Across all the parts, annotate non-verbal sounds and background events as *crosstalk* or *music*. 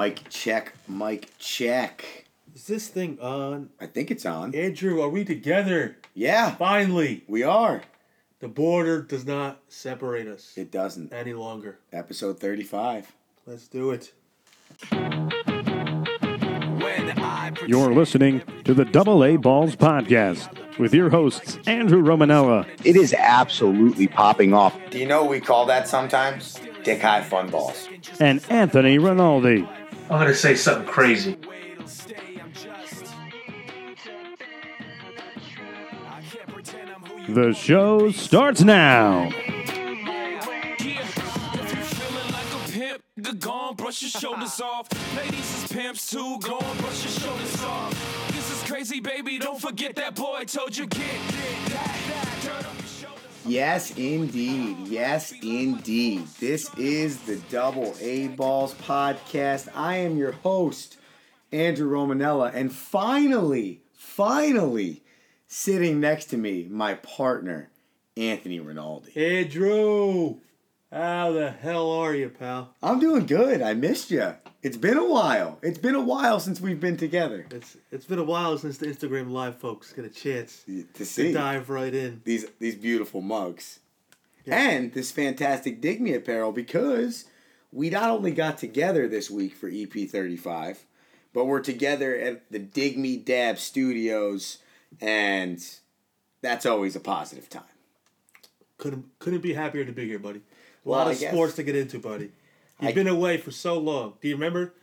Mic check, Mic check. Is this thing on? I think it's on. Andrew, are we together? Yeah, Finally! we are. The border does not separate us It doesn't. any longer. Episode 35. Let's do it. You're listening to the Double A Balls Podcast with your hosts, Andrew Romanella It is absolutely popping off. Do you know what we call that sometimes? Dick high fun balls. and Anthony Rinaldi. I'm gonna say something crazy. The show starts now. gone, brush your shoulders off. Ladies is pimps too, go on, brush your shoulders off. This is crazy, baby, don't forget that boy told you get that, that, Yes, indeed. Yes, indeed. This is the Double A Balls podcast. I am your host, Andrew Romanella, and finally, finally, sitting next to me, my partner, Anthony Rinaldi. Andrew! How the hell are you, pal? I'm doing good. I missed you. It's been a while. It's been a while since we've been together. It's it's been a while since the Instagram live folks get a chance To to see dive right in. these these beautiful mugs. Yeah. And this fantastic Dig Me apparel because we not only got together this week for EP 35, but we're together at the Dig Me Dab Studios, and that's always a positive time. Couldn't couldn't be happier to be here, buddy. A Well, lot of sports to get into, buddy. You've I- been away for so long. Do you remember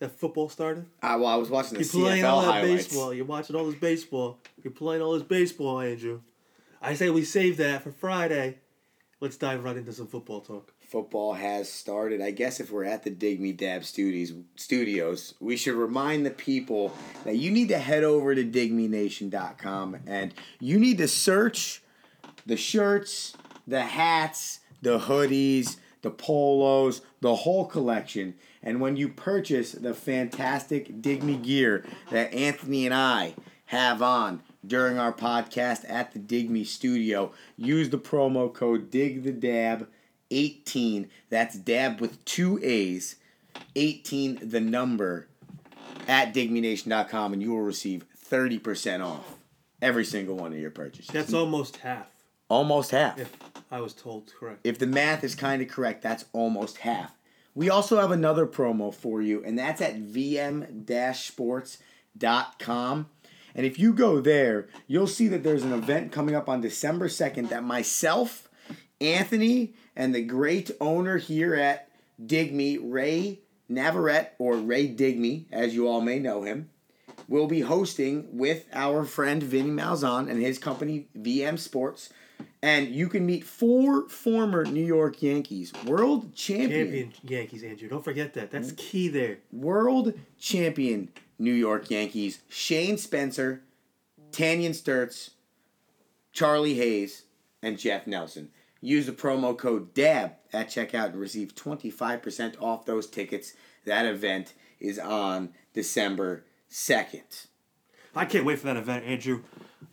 that football started? I, well, I was watching the You're playing all CFL that highlights. baseball. You're watching all this baseball. You're playing all this baseball, Andrew. I say we save that for Friday. Let's dive right into some football talk. Football has started. I guess if we're at the Dig Me Dab Studios, studios, we should remind the people that you need to head over to digmenation.com and you need to search the shirts, the hats, the hoodies, the polos, the whole collection. And when you purchase the fantastic Dig Me gear that Anthony and I have on during our podcast at the Dig Me studio, use the promo code Dig the Dab 18. That's dab with two A's. 18 the number at digmenation.com and you will receive 30% off every single one of your purchases. That's almost half, almost half. if I was told correct. If the math is kind of correct, that's almost half. We also have another promo for you, and that's at vm-sports.com. And if you go there, you'll see that there's an event coming up on December 2nd that myself, Anthony, and the great owner here at Dig Me, Ray Navarette, or Ray Digme, as you all may know him, will be hosting with our friend Vinny Malzahn and his company VM Sports. And you can meet four former New York Yankees, world champion, Champion Yankees, Andrew. Don't forget that. That's mm. key there. world champion New York Yankees, Shane Spencer, Tanyon Sturtze, Charlie Hayes, and Jeff Nelson. Use the promo code DAB at checkout and receive 25% off those tickets. That event is on December 2nd. I can't wait for that event, Andrew.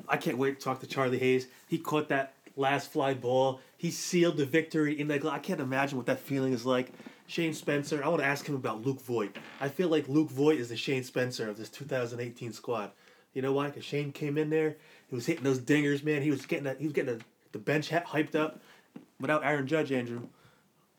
I can't wait to talk to Charlie Hayes. He caught that last fly ball. He sealed the victory in that. I can't imagine what that feeling is like. Shane Spencer. I want to ask him about Luke Voit. I feel like Luke Voit is the Shane Spencer of this 2018 squad. You know why? Because Shane came in there. He was hitting those dingers, man. He was getting. He was getting the, the bench hy- hyped up. Without Aaron Judge, Andrew,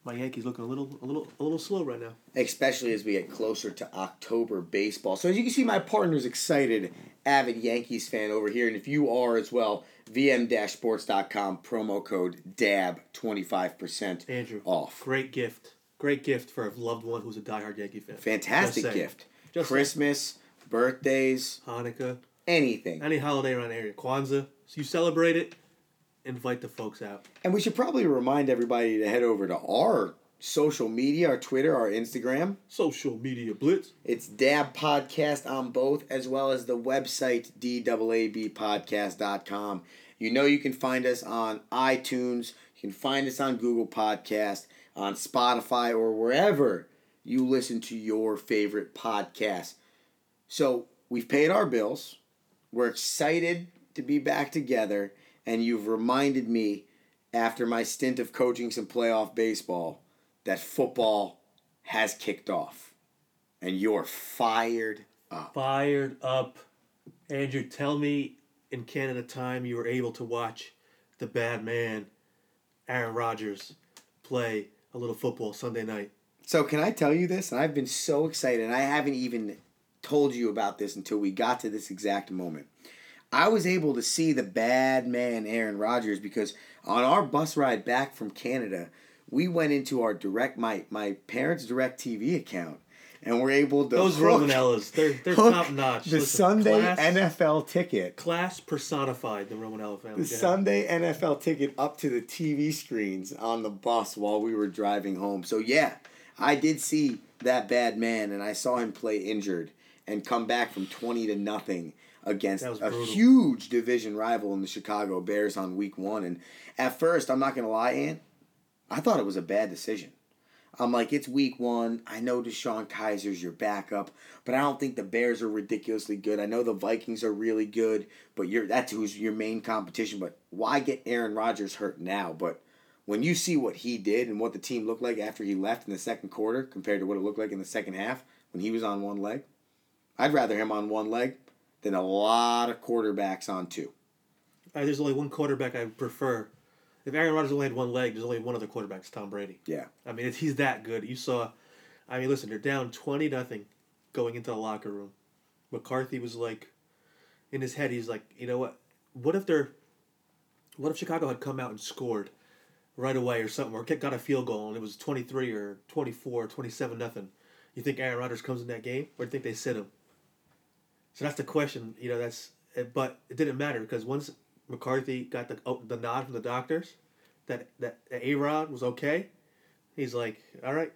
my Yankees looking a little, a little, a little slow right now. especially as we get closer to October baseball. So as you can see, my partner's excited, avid Yankees fan over here, and if you are as well, vm-sports.com promo code DAB twenty five percent Andrew, off. Great gift. Great gift for a loved one who's a diehard Yankee fan. Fantastic Just gift. Just Christmas, birthdays, Hanukkah, anything. any holiday around the area, Kwanzaa. So you celebrate it, invite the folks out. And we should probably remind everybody to head over to our social media, our Twitter, our Instagram. Social media blitz. It's Dab Podcast on both, as well as the website, DAABpodcast.com. You know you can find us on iTunes. You can find us on Google Podcast, on Spotify, or wherever you listen to your favorite podcast. So we've paid our bills. We're excited to be back together. And you've reminded me, after my stint of coaching some playoff baseball, that football has kicked off and you're fired up. Fired up. Andrew, tell me in Canada time you were able to watch the bad man, Aaron Rodgers, play a little football Sunday night. So can I tell you this? And I've been so excited, and I haven't even told you about this until we got to this exact moment. I was able to see the bad man Aaron Rodgers because on our bus ride back from Canada, we went into our direct my my parents' DirecTV account and we're able to Those hook- Romanellas, they're they're top notch. The Listen, Sunday class, NFL ticket. class personified, the Romanella family. The. Sunday NFL ticket up to the TV screens on the bus while we were driving home. So yeah, I did see that bad man and I saw him play injured and come back from 20 to nothing against a huge division rival in the Chicago Bears on week 1 and at first, I'm not going to lie, Ant, I thought it was a bad decision. I'm like, it's week one. I know DeShone Kizer's your backup, but I don't think the Bears are ridiculously good. I know the Vikings are really good, but you're that's who's your main competition. But why get Aaron Rodgers hurt now? But when you see what he did and what the team looked like after he left in the second quarter compared to what it looked like in the second half when he was on one leg, I'd rather him on one leg than a lot of quarterbacks on two. Uh, there's only one quarterback I prefer. If Aaron Rodgers only had one leg, there's only one other quarterback. It's Tom Brady. Yeah. I mean, it's, he's that good. You saw, I mean, listen, they're down twenty nothing, going into the locker room. McCarthy was like, in his head, he's like, you know what? What if they're, what if Chicago had come out and scored, right away or something, or got a field goal and it was twenty three or 24, 27 nothing? You think Aaron Rodgers comes in that game, or do you think they sit him? So that's the question. You know, that's eh, but it didn't matter because once McCarthy got the oh, the nod from the doctors that that A Rod was okay, he's like, all right,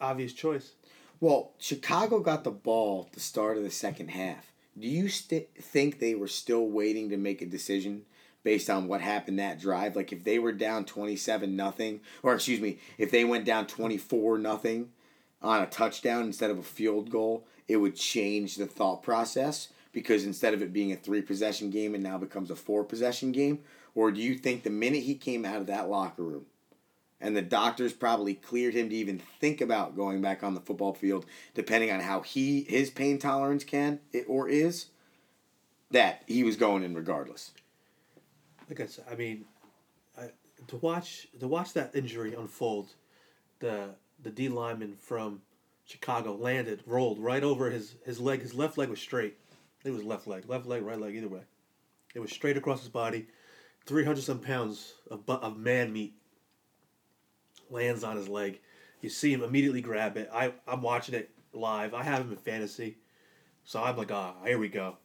obvious choice. Well, Chicago got the ball at the start of the second half. Do you st- think they were still waiting to make a decision based on what happened that drive? Like if they were down 27 nothing or excuse me, if they went down 24 nothing on a touchdown instead of a field goal, it would change the thought process because instead of it being a three possession game it now becomes a four possession game? Or do you think the minute he came out of that locker room and the doctors probably cleared him to even think about going back on the football field, depending on how he his pain tolerance can or is. That he was going in regardless. I said, I mean, I, to watch to watch that injury unfold, the the D lineman from Chicago landed, rolled right over his his leg. His left leg was straight. It was left leg, left leg, right leg, either way. It was straight across his body. Three hundred some pounds of of man meat lands on his leg. You see him immediately grab it. I I'm watching it live. I have him in fantasy, so I'm like, ah, here we go.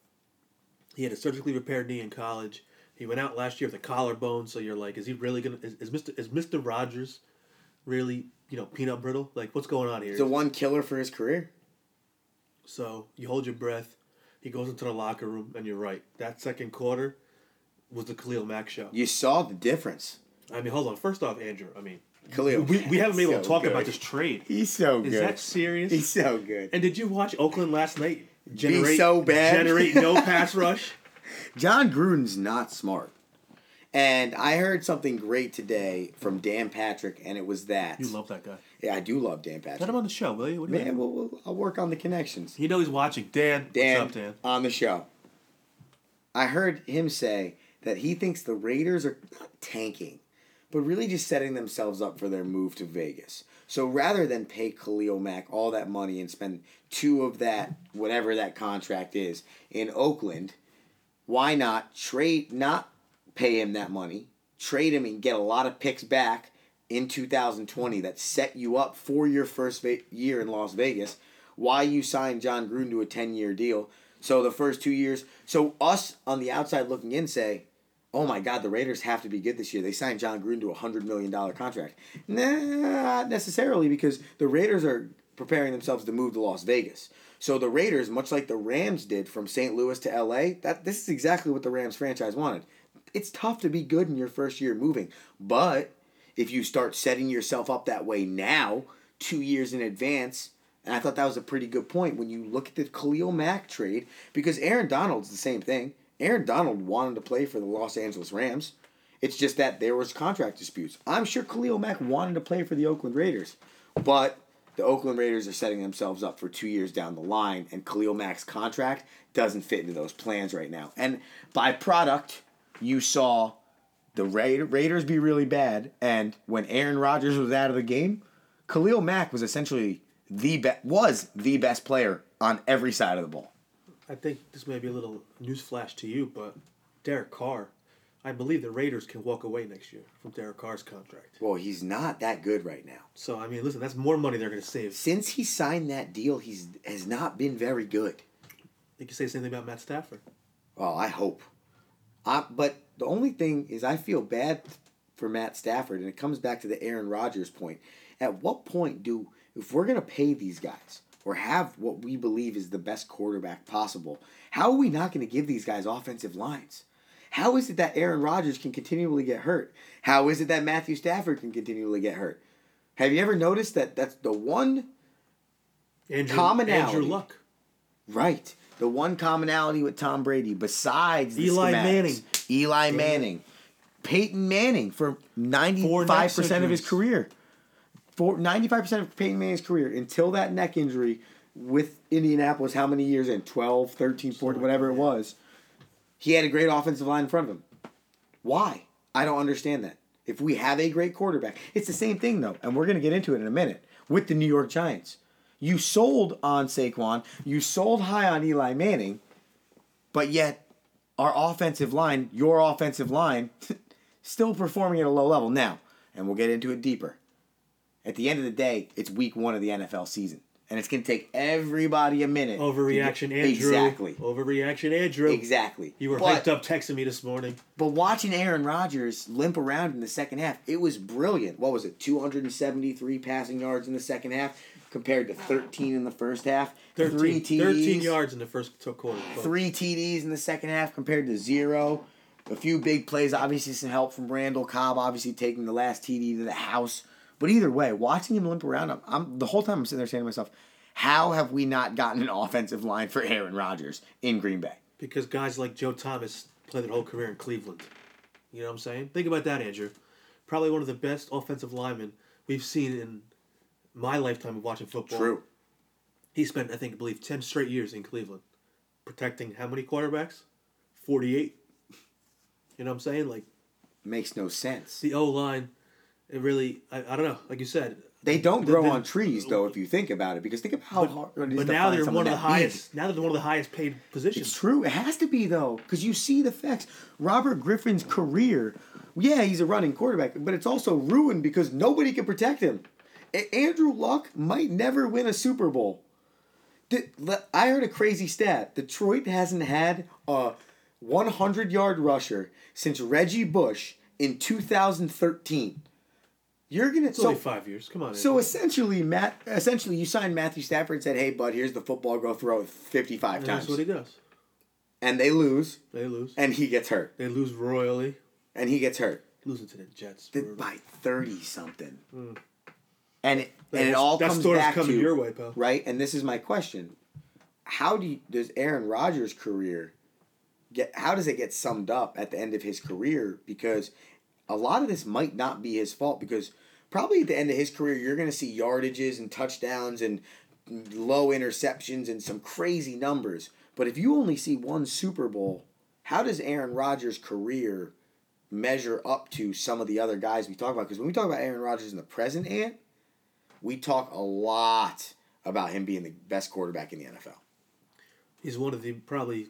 He had a surgically repaired knee in college. He went out last year with a collarbone. So you're like, is he really gonna? Is, is Mr. Is Mr. Rogers really you know peanut brittle? Like what's going on here? The one killer for his career. So you hold your breath. He goes into the locker room, and you're right. That second quarter was the Khalil Mack show. You saw the difference. I mean, hold on. First off, Andrew. I mean, Khalil. we, we haven't been able to talk good. about this trade. He's so good. Is that serious? He's so good. and did you watch Oakland last night? Generate so bad. Generate no pass rush. *laughs* Jon Gruden's not smart. And I heard something great today from Dan Patrick, and it was that. You love that guy. Yeah, I do love Dan Patrick. Get him on the show, will you? What do you Man, we'll, we'll, I'll work on the connections. You know he's watching. Dan, Dan, what's up, Dan? on the show. I heard him say that he thinks the Raiders are tanking, but really just setting themselves up for their move to Vegas. So rather than pay Khalil Mack all that money and spend two of that, whatever that contract is, in Oakland, why not trade, not pay him that money, trade him and get a lot of picks back in 2020 that set you up for your first va- year in Las Vegas. Why you signed Jon Gruden to a 10 year deal. So the first two years, so us on the outside looking in say, oh my God, the Raiders have to be good this year. They signed Jon Gruden to a $100 million contract. Nah, not necessarily because the Raiders are preparing themselves to move to Las Vegas. So the Raiders, much like the Rams did from St. Louis to LA, that this is exactly what the Rams franchise wanted. It's tough to be good in your first year moving, but if you start setting yourself up that way now, two years in advance, and I thought that was a pretty good point when you look at the Khalil Mack trade, because Aaron Donald's the same thing. Aaron Donald wanted to play for the Los Angeles Rams. It's just that there was contract disputes. I'm sure Khalil Mack wanted to play for the Oakland Raiders, but the Oakland Raiders are setting themselves up for two years down the line, and Khalil Mack's contract doesn't fit into those plans right now. And by product, you saw the Ra- Raiders be really bad, and when Aaron Rodgers was out of the game, Khalil Mack was essentially the be- was the best player on every side of the ball. I think this may be a little newsflash to you, but Derek Carr, I believe the Raiders can walk away next year from Derek Carr's contract. Well, he's not that good right now. So I mean, listen, that's more money they're going to save. Since he signed that deal, he's has not been very good. You can say the same thing about Matt Stafford. Well, I hope. I, but the only thing is, I feel bad for Matt Stafford, and it comes back to the Aaron Rodgers point. At what point do, if we're going to pay these guys or have what we believe is the best quarterback possible, how are we not going to give these guys offensive lines? How is it that Aaron Rodgers can continually get hurt? How is it that Matthew Stafford can continually get hurt? Have you ever noticed that that's the one Andrew, Commonality. Andrew Luck. Right. The one commonality with Tom Brady, besides the Eli schematics, Manning. Eli Manning, Peyton Manning for ninety five percent of his career, for ninety five percent of Peyton Manning's career until that neck injury with Indianapolis. How many years in 12, 13, 14, whatever it was, he had a great offensive line in front of him. Why? I don't understand that. If we have a great quarterback, it's the same thing though, and we're gonna get into it in a minute with the New York Giants. You sold on Saquon, you sold high on Eli Manning, but yet our offensive line, your offensive line, *laughs* still performing at a low level. Now, and we'll get into it deeper. At the end of the day, it's week one of the NFL season. And it's going to take everybody a minute. Overreaction, get- Andrew. Exactly. Overreaction, Andrew. Exactly. You were But- hyped up texting me this morning. But watching Aaron Rodgers limp around in the second half, it was brilliant. What was it? 273 passing yards in the second half compared to 13 in the first half. 13, Three TDs. 13 yards in the first quarter. folks. Three TDs in the second half compared to zero. A few big plays, obviously some help from Randall Cobb, obviously taking the last TD to the house. But either way, watching him limp around, I'm, I'm the whole time I'm sitting there saying to myself, how have we not gotten an offensive line for Aaron Rodgers in Green Bay? Because guys like Joe Thomas played their whole career in Cleveland. You know what I'm saying? Think about that, Andrew. Probably one of the best offensive linemen we've seen in my lifetime of watching football. True. He spent, I think, I believe, 10 straight years in Cleveland, protecting how many quarterbacks? 48. You know what I'm saying? Like, Makes no sense. the O line, it really, I, I don't know, like you said. They don't grow on trees though, if you think about it. Because think about how hard it is But now they're one of the big. highest. Now they're one of the highest paid positions. It's true. It has to be though, because you see the facts. Robert Griffin's career, yeah, he's a running quarterback, but it's also ruined because nobody can protect him. Andrew Luck might never win a Super Bowl. I heard a crazy stat. Detroit hasn't had a 100 yard rusher since Reggie Bush in 2013. You're gonna It's so only five years. Come on. so essentially, Matt. Essentially, you signed Matthew Stafford and said, "Hey, bud, here's the football. Go throw it 55 And times." that's what he does. and they lose, They lose. and he gets hurt, They lose royally. and he gets hurt Losing to the Jets. By 30 something. Mm. And it and it all that comes back coming to your way, pal. right. And this is my question: How do you, does Aaron Rodgers' career get? How does it get summed up at the end of his career? Because a lot of this might not be his fault. Because probably at the end of his career, you're going to see yardages and touchdowns and low interceptions and some crazy numbers. But if you only see one Super Bowl, how does Aaron Rodgers' career measure up to some of the other guys we talk about? Because when we talk about Aaron Rodgers in the present, Ant, we talk a lot about him being the best quarterback in the NFL. He's one of the probably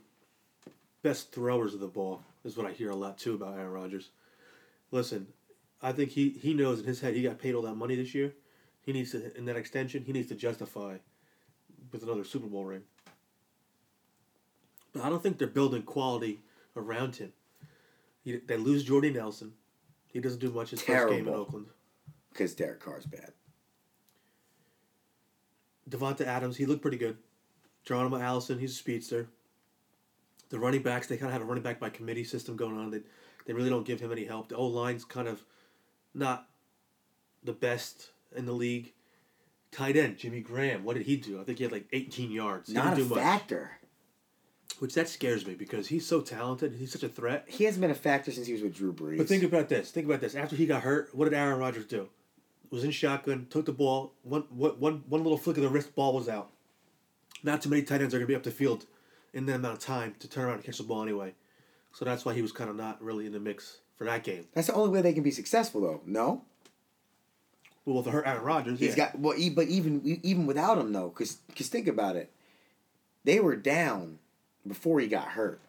best throwers of the ball, is what I hear a lot too about Aaron Rodgers. Listen, I think he, he knows in his head he got paid all that money this year. He needs to, in that extension, he needs to justify with another Super Bowl ring. But I don't think they're building quality around him. He, they lose Jordy Nelson. He doesn't do much his first game in Oakland. Because Derek Carr's bad. Davante Adams, he looked pretty good. Geronimo Allison, he's a speedster. The running backs, they kind of have a running back by committee system going on. They, they really don't give him any help. The O line's kind of not the best in the league. Tight end, Jimmy Graham, what did he do? I think he had like 18 yards. He Not a do much. factor. Which that scares me because he's so talented. He's such a threat. He hasn't been a factor since he was with Drew Brees. But think about this. Think about this. After he got hurt, what did Aaron Rodgers do? Was in shotgun, took the ball, one, one, one, one little flick of the wrist, ball was out. Not too many tight ends are going to be up the field in that amount of time to turn around and catch the ball anyway. So that's why he was kind of not really in the mix for that game. That's the only way they can be successful, though. No, Well, with her Aaron Rodgers, he's yeah. got well, e- but even even without him though, because think about it, they were down before he got hurt.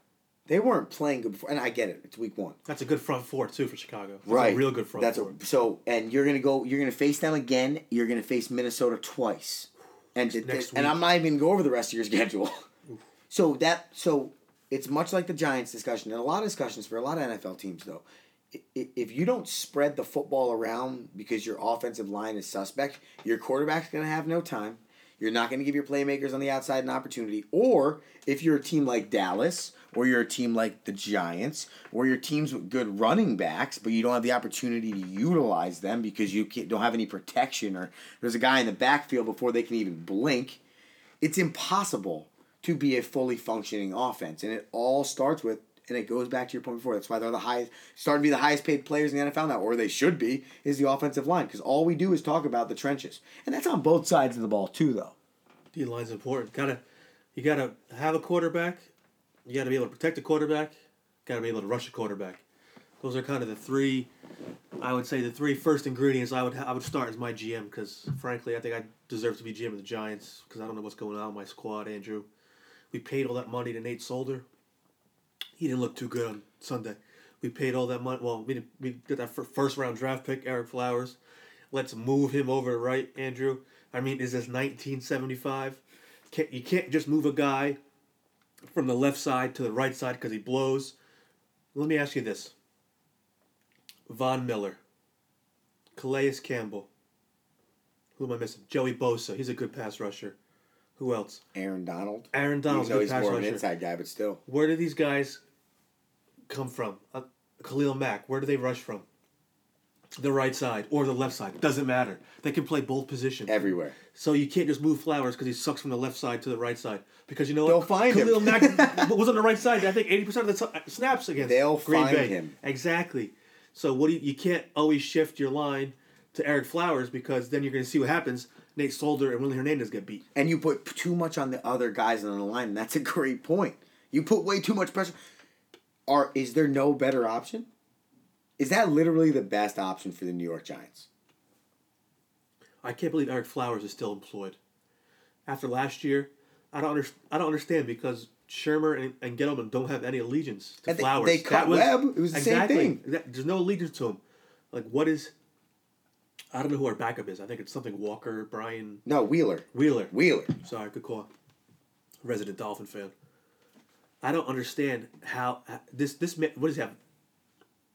They weren't playing good before, and I get it. It's week one. That's a good front four too for Chicago. That's right. a real good front That's four. A, so, and you're gonna go. You're gonna face them again. You're gonna face Minnesota twice, and Next and. I'm not even gonna go over the rest of your *laughs* schedule. so that so it's much like the Giants discussion and a lot of discussions for a lot of NFL teams though. If you don't spread the football around because your offensive line is suspect, your quarterback's gonna have no time. You're not going to give your playmakers on the outside an opportunity. Or if you're a team like Dallas, or you're a team like the Giants, or your teams with good running backs, but you don't have the opportunity to utilize them because you don't have any protection, or there's a guy in the backfield before they can even blink, it's impossible to be a fully functioning offense. And it all starts with, and it goes back to your point before. That's why they're the highest, starting to be the highest paid players in the NFL now, or they should be, is the offensive line. Because all we do is talk about the trenches. And that's on both sides of the ball, too, though. D line's important. Gotta, you gotta have a quarterback. You gotta be able to protect the quarterback. Gotta be able to rush a quarterback. Those are kind of the three. I would say the three first ingredients I would I would start as my GM because frankly I think I deserve to be GM of the Giants because I don't know what's going on with my squad. Andrew, we paid all that money to Nate Solder. He didn't look too good on Sunday. We paid all that money. Well, we didn't, we got that fir- first round draft pick Ereck Flowers. Let's move him over to right, Andrew. I mean, is this 1975? Can't, you can't just move a guy from the left side to the right side because he blows. Let me ask you this Von Miller, Calais Campbell. Who am I missing? Joey Bosa. He's a good pass rusher. Who else? Aaron Donald. Aaron Donald's Even a good he's pass more rusher. an inside guy, but still. Where do these guys come from? Uh, Khalil Mack. Where do they rush from? The right side or the left side. Doesn't matter. They can play both positions. Everywhere. So you can't just move Flowers because he sucks from the left side to the right side. Because you know They'll what? find him. Khalil Mack *laughs* was on the right side. I think eighty percent of the snaps against They'll Green find Bay. him. Exactly. So what do you, you can't always shift your line to Ereck Flowers because then you're going to see what happens. Nate Solder and Willie Hernandez get beat. And you put too much on the other guys on the line, and that's a great point. You put way too much pressure. Are is there no better option? Is that literally the best option for the New York Giants? I can't believe Ereck Flowers is still employed. After last year, I don't under, I don't understand because Shurmur and, and Gettleman don't have any allegiance to And they- Flowers. they cut Webb. It was the same thing. There's no allegiance to him. Like what is? I don't know who our backup is. I think it's something Walker, Brian No, Wheeler. Wheeler. Wheeler. Sorry, good call. Resident Dolphin fan. I don't understand how this this man. What does he have?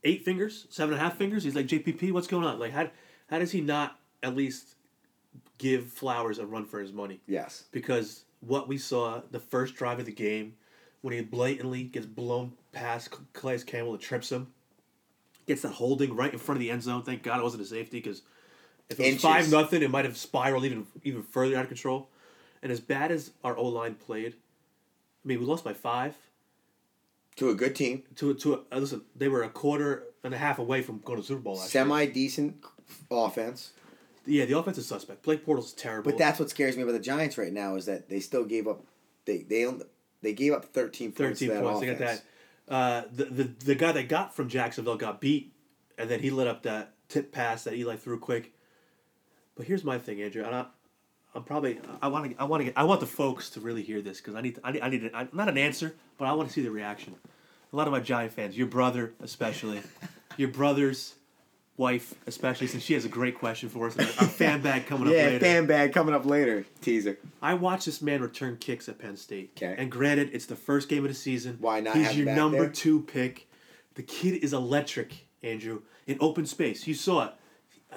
Eight fingers, seven and a half fingers. He's like JPP. What's going on? Like how how does he not at least give Flowers a run for his money? Yes. Because what we saw the first drive of the game, when he blatantly gets blown past Calais Campbell and trips him, gets that holding right in front of the end zone. Thank God it wasn't a safety because if it was Inches. five nothing, it might have spiraled even even further out of control. And as bad as our O line played, I mean, we lost by five To a good team. to to a, uh, listen. They were a quarter and a half away from going to Super Bowl last year. Semi decent offense. Yeah, the offensive suspect. Blake Bortles terrible. But that's what scares me about the Giants right now is that they still gave up they they they gave up 13 points thirteen points. They got that. Uh, the, the the guy that got from Jacksonville got beat, and then he lit up that tip pass that Eli threw quick. But here's my thing, Andrew. And I, I'm probably I want to I want to get I want the folks to really hear this because I need to, I need I need a, not an answer, but I want to see the reaction. A lot of my Giant fans, your brother especially, *laughs* your brother's wife especially, since she has a great question for us. Our fan bag coming up Yeah, later. fan bag coming up later. Teaser. I watched this man return kicks at Penn State. 'Kay. And granted, it's the first game of the season. Why not He's your number there? two pick. The kid is electric, Andrew. In open space, you saw it.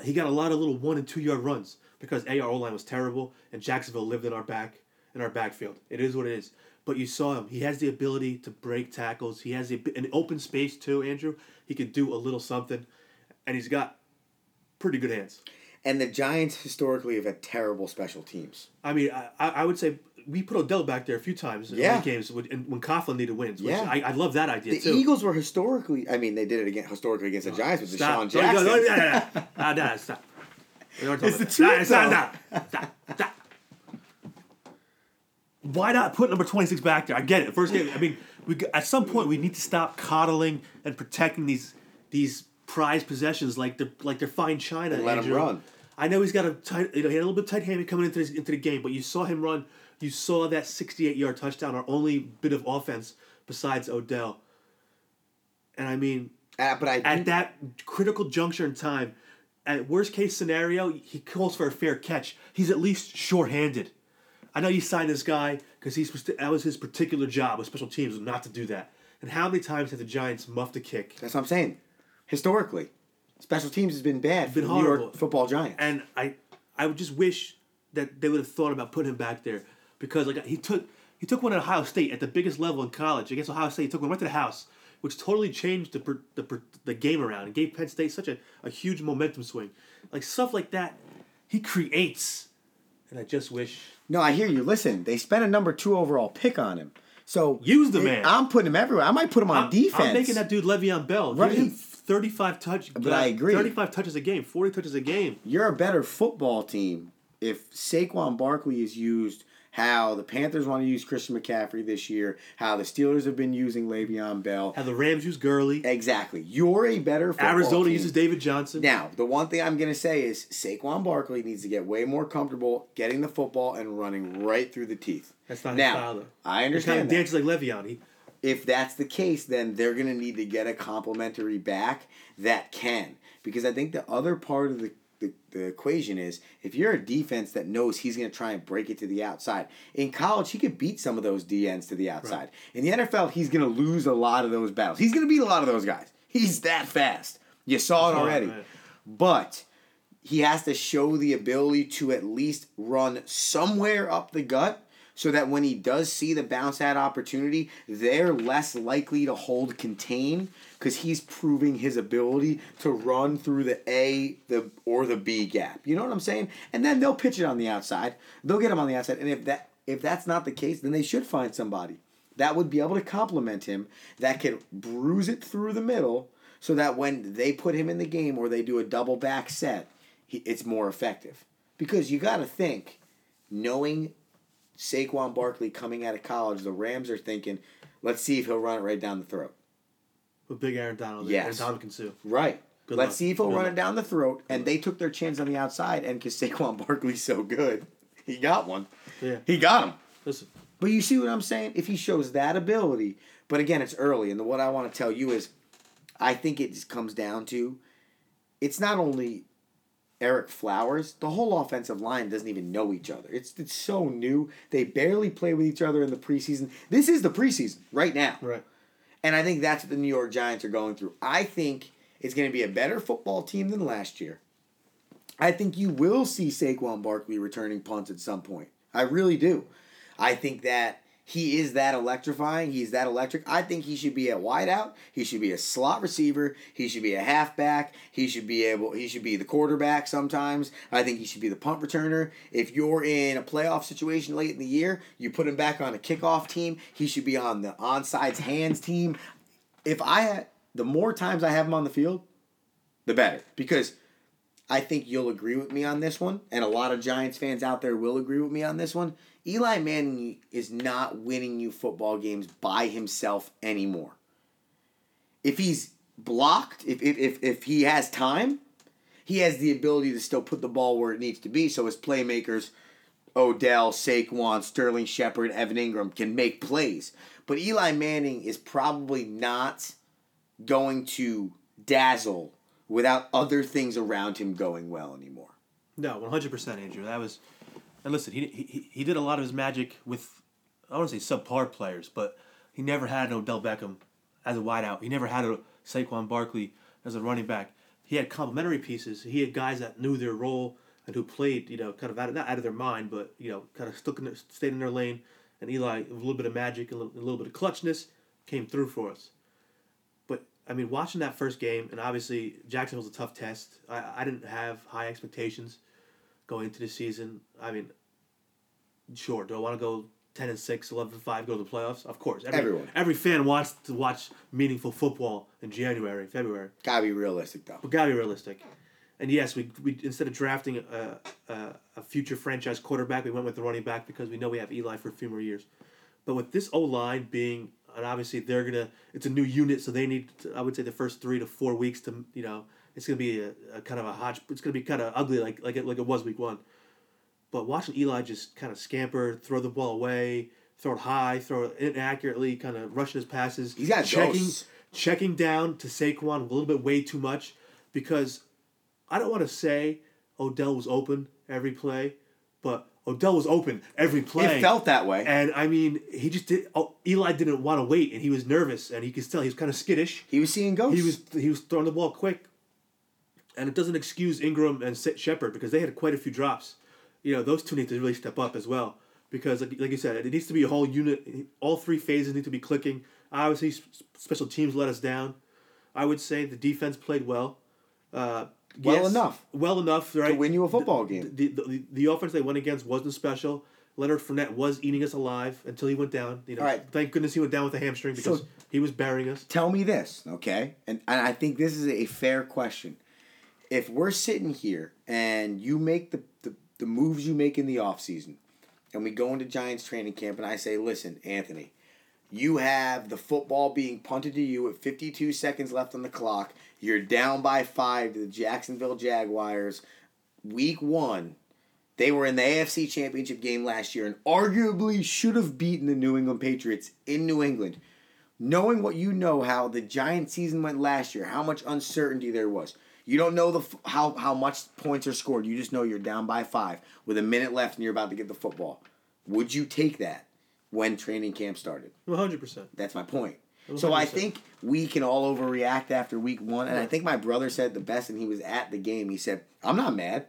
He got a lot of little one and two yard runs because A our O line was terrible and Jacksonville lived in our back in our backfield. It is what it is. But you saw him. He has the ability to break tackles. He has the in open space too, Andrew. He could do a little something, and he's got pretty good hands. And the Giants historically have had terrible special teams. I mean, I, I would say we put Odell back there a few times in Yeah. games when, when Coughlin needed wins. Which Yeah. I, I love that idea The too. Eagles were historically I mean they did it again historically against the Giants with Stop. DeSean Don't go- Jackson. don't- yeah, yeah, yeah. Ah, stop. We already talked It's the about truth, that. Nah, it's not- nah, nah, nah. Why not put number twenty six back there? I get it. First game. I mean, we g- at some point we need to stop coddling and protecting these these prized possessions like they're like they're fine china. And let 'em Andrew. run. I know he's got a tight, you know, he had a little bit tight hand coming into this, into the game, but you saw him run. You saw that sixty eight yard touchdown, our only bit of offense besides Odell. And I mean, Uh, but I at that critical juncture in time, at worst case scenario, he calls for a fair catch. He's at least short-handed. I know you signed this guy because he's that was his particular job with special teams not to do that. And how many times have the Giants muffed a kick? that's what I'm saying. Historically, special teams has been bad Been for the New horrible. York Football Giants. And I, I would just wish that they would have thought about putting him back there because like he took he took one at Ohio State at the biggest level in college against Ohio State. He took one right to the house, which totally changed the the the game around and gave Penn State such a, a huge momentum swing. Like stuff like that, he creates. And I just wish no, I hear you. Listen, they spent a number two overall pick on him. So Use the man. I'm putting him everywhere. I might put him on I'm, defense. I'm making that dude Le'Veon Bell. Right. Give him 35 touch. But I agree. 35 touches a game, 40 touches a game. You're a better football team if Saquon Barkley is used how the Panthers want to use Christian McCaffrey this year, how the Steelers have been using Le'Veon Bell. how the Rams use Gurley. Exactly. You're a better Arizona team. uses David Johnson. Now, the one thing I'm going to say is Saquon Barkley needs to get way more comfortable getting the football and running right through the teeth. That's not his now, style, though. I understand. He kind of dances like Le'Veon. He, If that's the case, then they're going to need to get a complimentary back that can. Because I think the other part of the, the, the equation is if you're a defense that knows he's going to try and break it to the outside. In college, he could beat some of those DNs to the outside. In the NFL, he's going to lose a lot of those battles. He's going to beat a lot of those guys. He's that fast. You saw it Saw it, already. right. But he has to show the ability to at least run somewhere up the gut so that when he does see the bounce out opportunity, they're less likely to hold contain because he's proving his ability to run through the A the or the B gap. You know what I'm saying? And then they'll pitch it on the outside. They'll get him on the outside. And if that if that's not the case, then they should find somebody that would be able to complement him that could bruise it through the middle so that when they put him in the game or they do a double back set, he, it's more effective. Because you got to think, knowing Saquon Barkley coming out of college, the Rams are thinking, let's see if he'll run it right down the throat. with big Aaron Donald Yes. and Ndamukong Suh. Right. Good let's luck. see if he'll Good run luck. it down the throat. And they took their chance on the outside, and because Saquon *laughs* Barkley's so good, he got one. Yeah. He got him. Listen, But you see what I'm saying? If he shows that ability, but again, it's early, and what I want to tell you is, I think it just comes down to, it's not only Ereck Flowers. The whole offensive line doesn't even know each other. It's it's so new. They barely play with each other in the preseason. This is the preseason right now. right. And I think that's what the New York Giants are going through. I think it's going to be a better football team than last year. I think you will see Saquon Barkley returning punts at some point. I really do. I think that he is that electrifying. He's that electric. I think he should be a wideout. He should be a slot receiver. He should be a halfback. He should be able. He should be the quarterback sometimes. I think he should be the punt returner. If you're in a playoff situation late in the year, you put him back on a kickoff team. He should be on the onsides hands team. If I the more times I have him on the field, the better because I think you'll agree with me on this one, and a lot of Giants fans out there will agree with me on this one. Eli Manning is not winning you football games by himself anymore. If he's blocked, if, if, if, he has time, he has the ability to still put the ball where it needs to be so his playmakers, Odell, Saquon, Sterling Shepard, Evan Engram, can make plays. But Eli Manning is probably not going to dazzle without other things around him going well anymore. No, one hundred percent, Andrew. That was, and listen, he, he he did a lot of his magic with, I don't want to say subpar players, but he never had an Odell Beckham as a wideout. He never had a Saquon Barkley as a running back. He had complementary pieces. He had guys that knew their role and who played, you know, kind of out of, not out of their mind, but you know, kind of stuck in their, stayed in their lane. And Eli, a little bit of magic, a little, a little bit of clutchness, came through for us. But I mean, watching that first game, and obviously Jacksonville's a tough test. I, I didn't have high expectations going into the season. I mean, sure, do I want to go 10 and 6, 11 and 5, go to the playoffs? Of course. Every, Everyone. Every fan wants to watch meaningful football in January, February. Gotta be realistic though. But gotta be realistic. And yes, we, we instead of drafting a, a, a future franchise quarterback, we went with the running back because we know we have Eli for a few more years. But with this O line being, and obviously they're gonna, it's a new unit, so they need, to, I would say, the first three to four weeks to, you know, it's gonna be a, a kind of a hodge. It's gonna be kind of ugly, like like it like it was week one. But watching Eli just kind of scamper, throw the ball away, throw it high, throw it inaccurately, kind of rushing his passes. He's got checking, ghosts. checking down to Saquon a little bit way too much because I don't want to say Odell was open every play, but Odell was open every play. It felt that way. And I mean, he just did. Oh, Eli didn't want to wait, and he was nervous, and he could tell he was kind of skittish. He was seeing ghosts. He was he was throwing the ball quick, and it doesn't excuse Engram and Shepard because they had quite a few drops. You know, those two need to really step up as well because, like, like you said, it needs to be a whole unit. All three phases need to be clicking. Obviously, special teams let us down. I would say the defense played well. Uh, Well enough. Well enough, right? To win you a football game. The, the, the, the offense they went against wasn't special. Leonard Fournette was eating us alive until he went down. You know, All right. thank goodness he went down with a hamstring because So- he was burying us. Tell me this, okay? And, and I think this is a fair question. If we're sitting here and you make the, the, the moves you make in the offseason, and we go into Giants training camp, and I say, listen, Anthony, you have the football being punted to you at 52 seconds left on the clock. You're down by five to the Jacksonville Jaguars. Week one, they were in the AFC Championship game last year and arguably should have beaten the New England Patriots in New England. Knowing what you know, how the Giant season went last year, how much uncertainty there was. You don't know the how how much points are scored. You just know you're down by five with a minute left and you're about to get the football. Would you take that when training camp started? One hundred percent. That's my point. So I think we can all overreact after week one, and I think my brother said the best, and he was at the game. He said, "I'm not mad.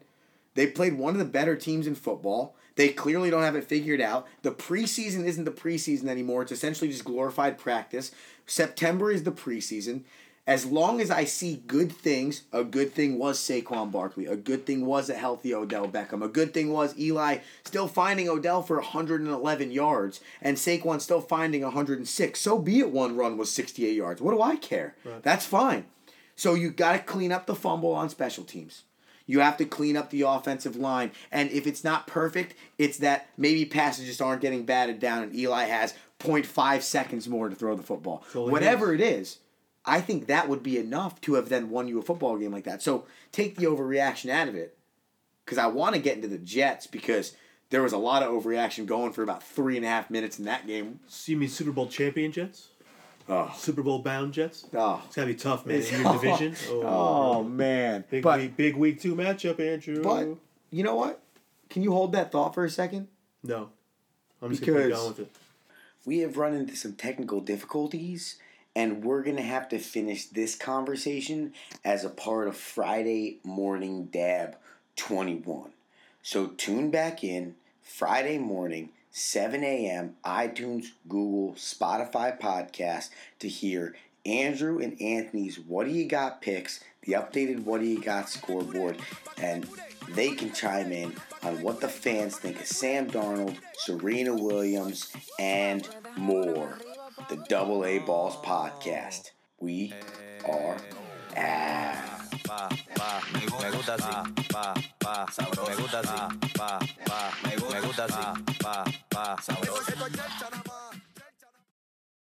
They played one of the better teams in football. They clearly don't have it figured out. The preseason isn't the preseason anymore. It's essentially just glorified practice. September is the preseason. As long as I see good things, a good thing was Saquon Barkley. A good thing was a healthy Odell Beckham. A good thing was Eli still finding Odell for 111 yards and Saquon still finding 106. So be it one run was 68 yards. What do I care? That's fine. So you got to clean up the fumble on special teams. You have to clean up the offensive line. And if it's not perfect, it's that maybe passes just aren't getting batted down and Eli has 0.5 seconds more to throw the football. Whatever it is, I think that would be enough to have then won you a football game like that. So take the overreaction out of it. Because I want to get into the Jets because there was a lot of overreaction going for about three and a half minutes in that game. So you mean Super Bowl champion Jets? Oh. Super Bowl bound Jets? Oh. It's gotta be tough, man. It's- In your division. *laughs* Oh, man. Big but, week, big week two matchup, Andrew. but you know what? Can you hold that thought for a second? no, I'm just gonna keep Because- going with it. we have run into some technical difficulties and we're going to have to finish this conversation as a part of Friday Morning Dab 21. So tune back in Friday morning, 7 a.m., iTunes, Google, Spotify podcast to hear Andrew and Anthony's What Do You Got picks, the updated What Do You Got scoreboard, and they can chime in on what the fans think of Sam Darnold, Serena Williams, and more. The Double A Balls Podcast. We are me gusta así, pa, pa, me gusta así, pa, pa, me gusta así, pa, pa, sabroso.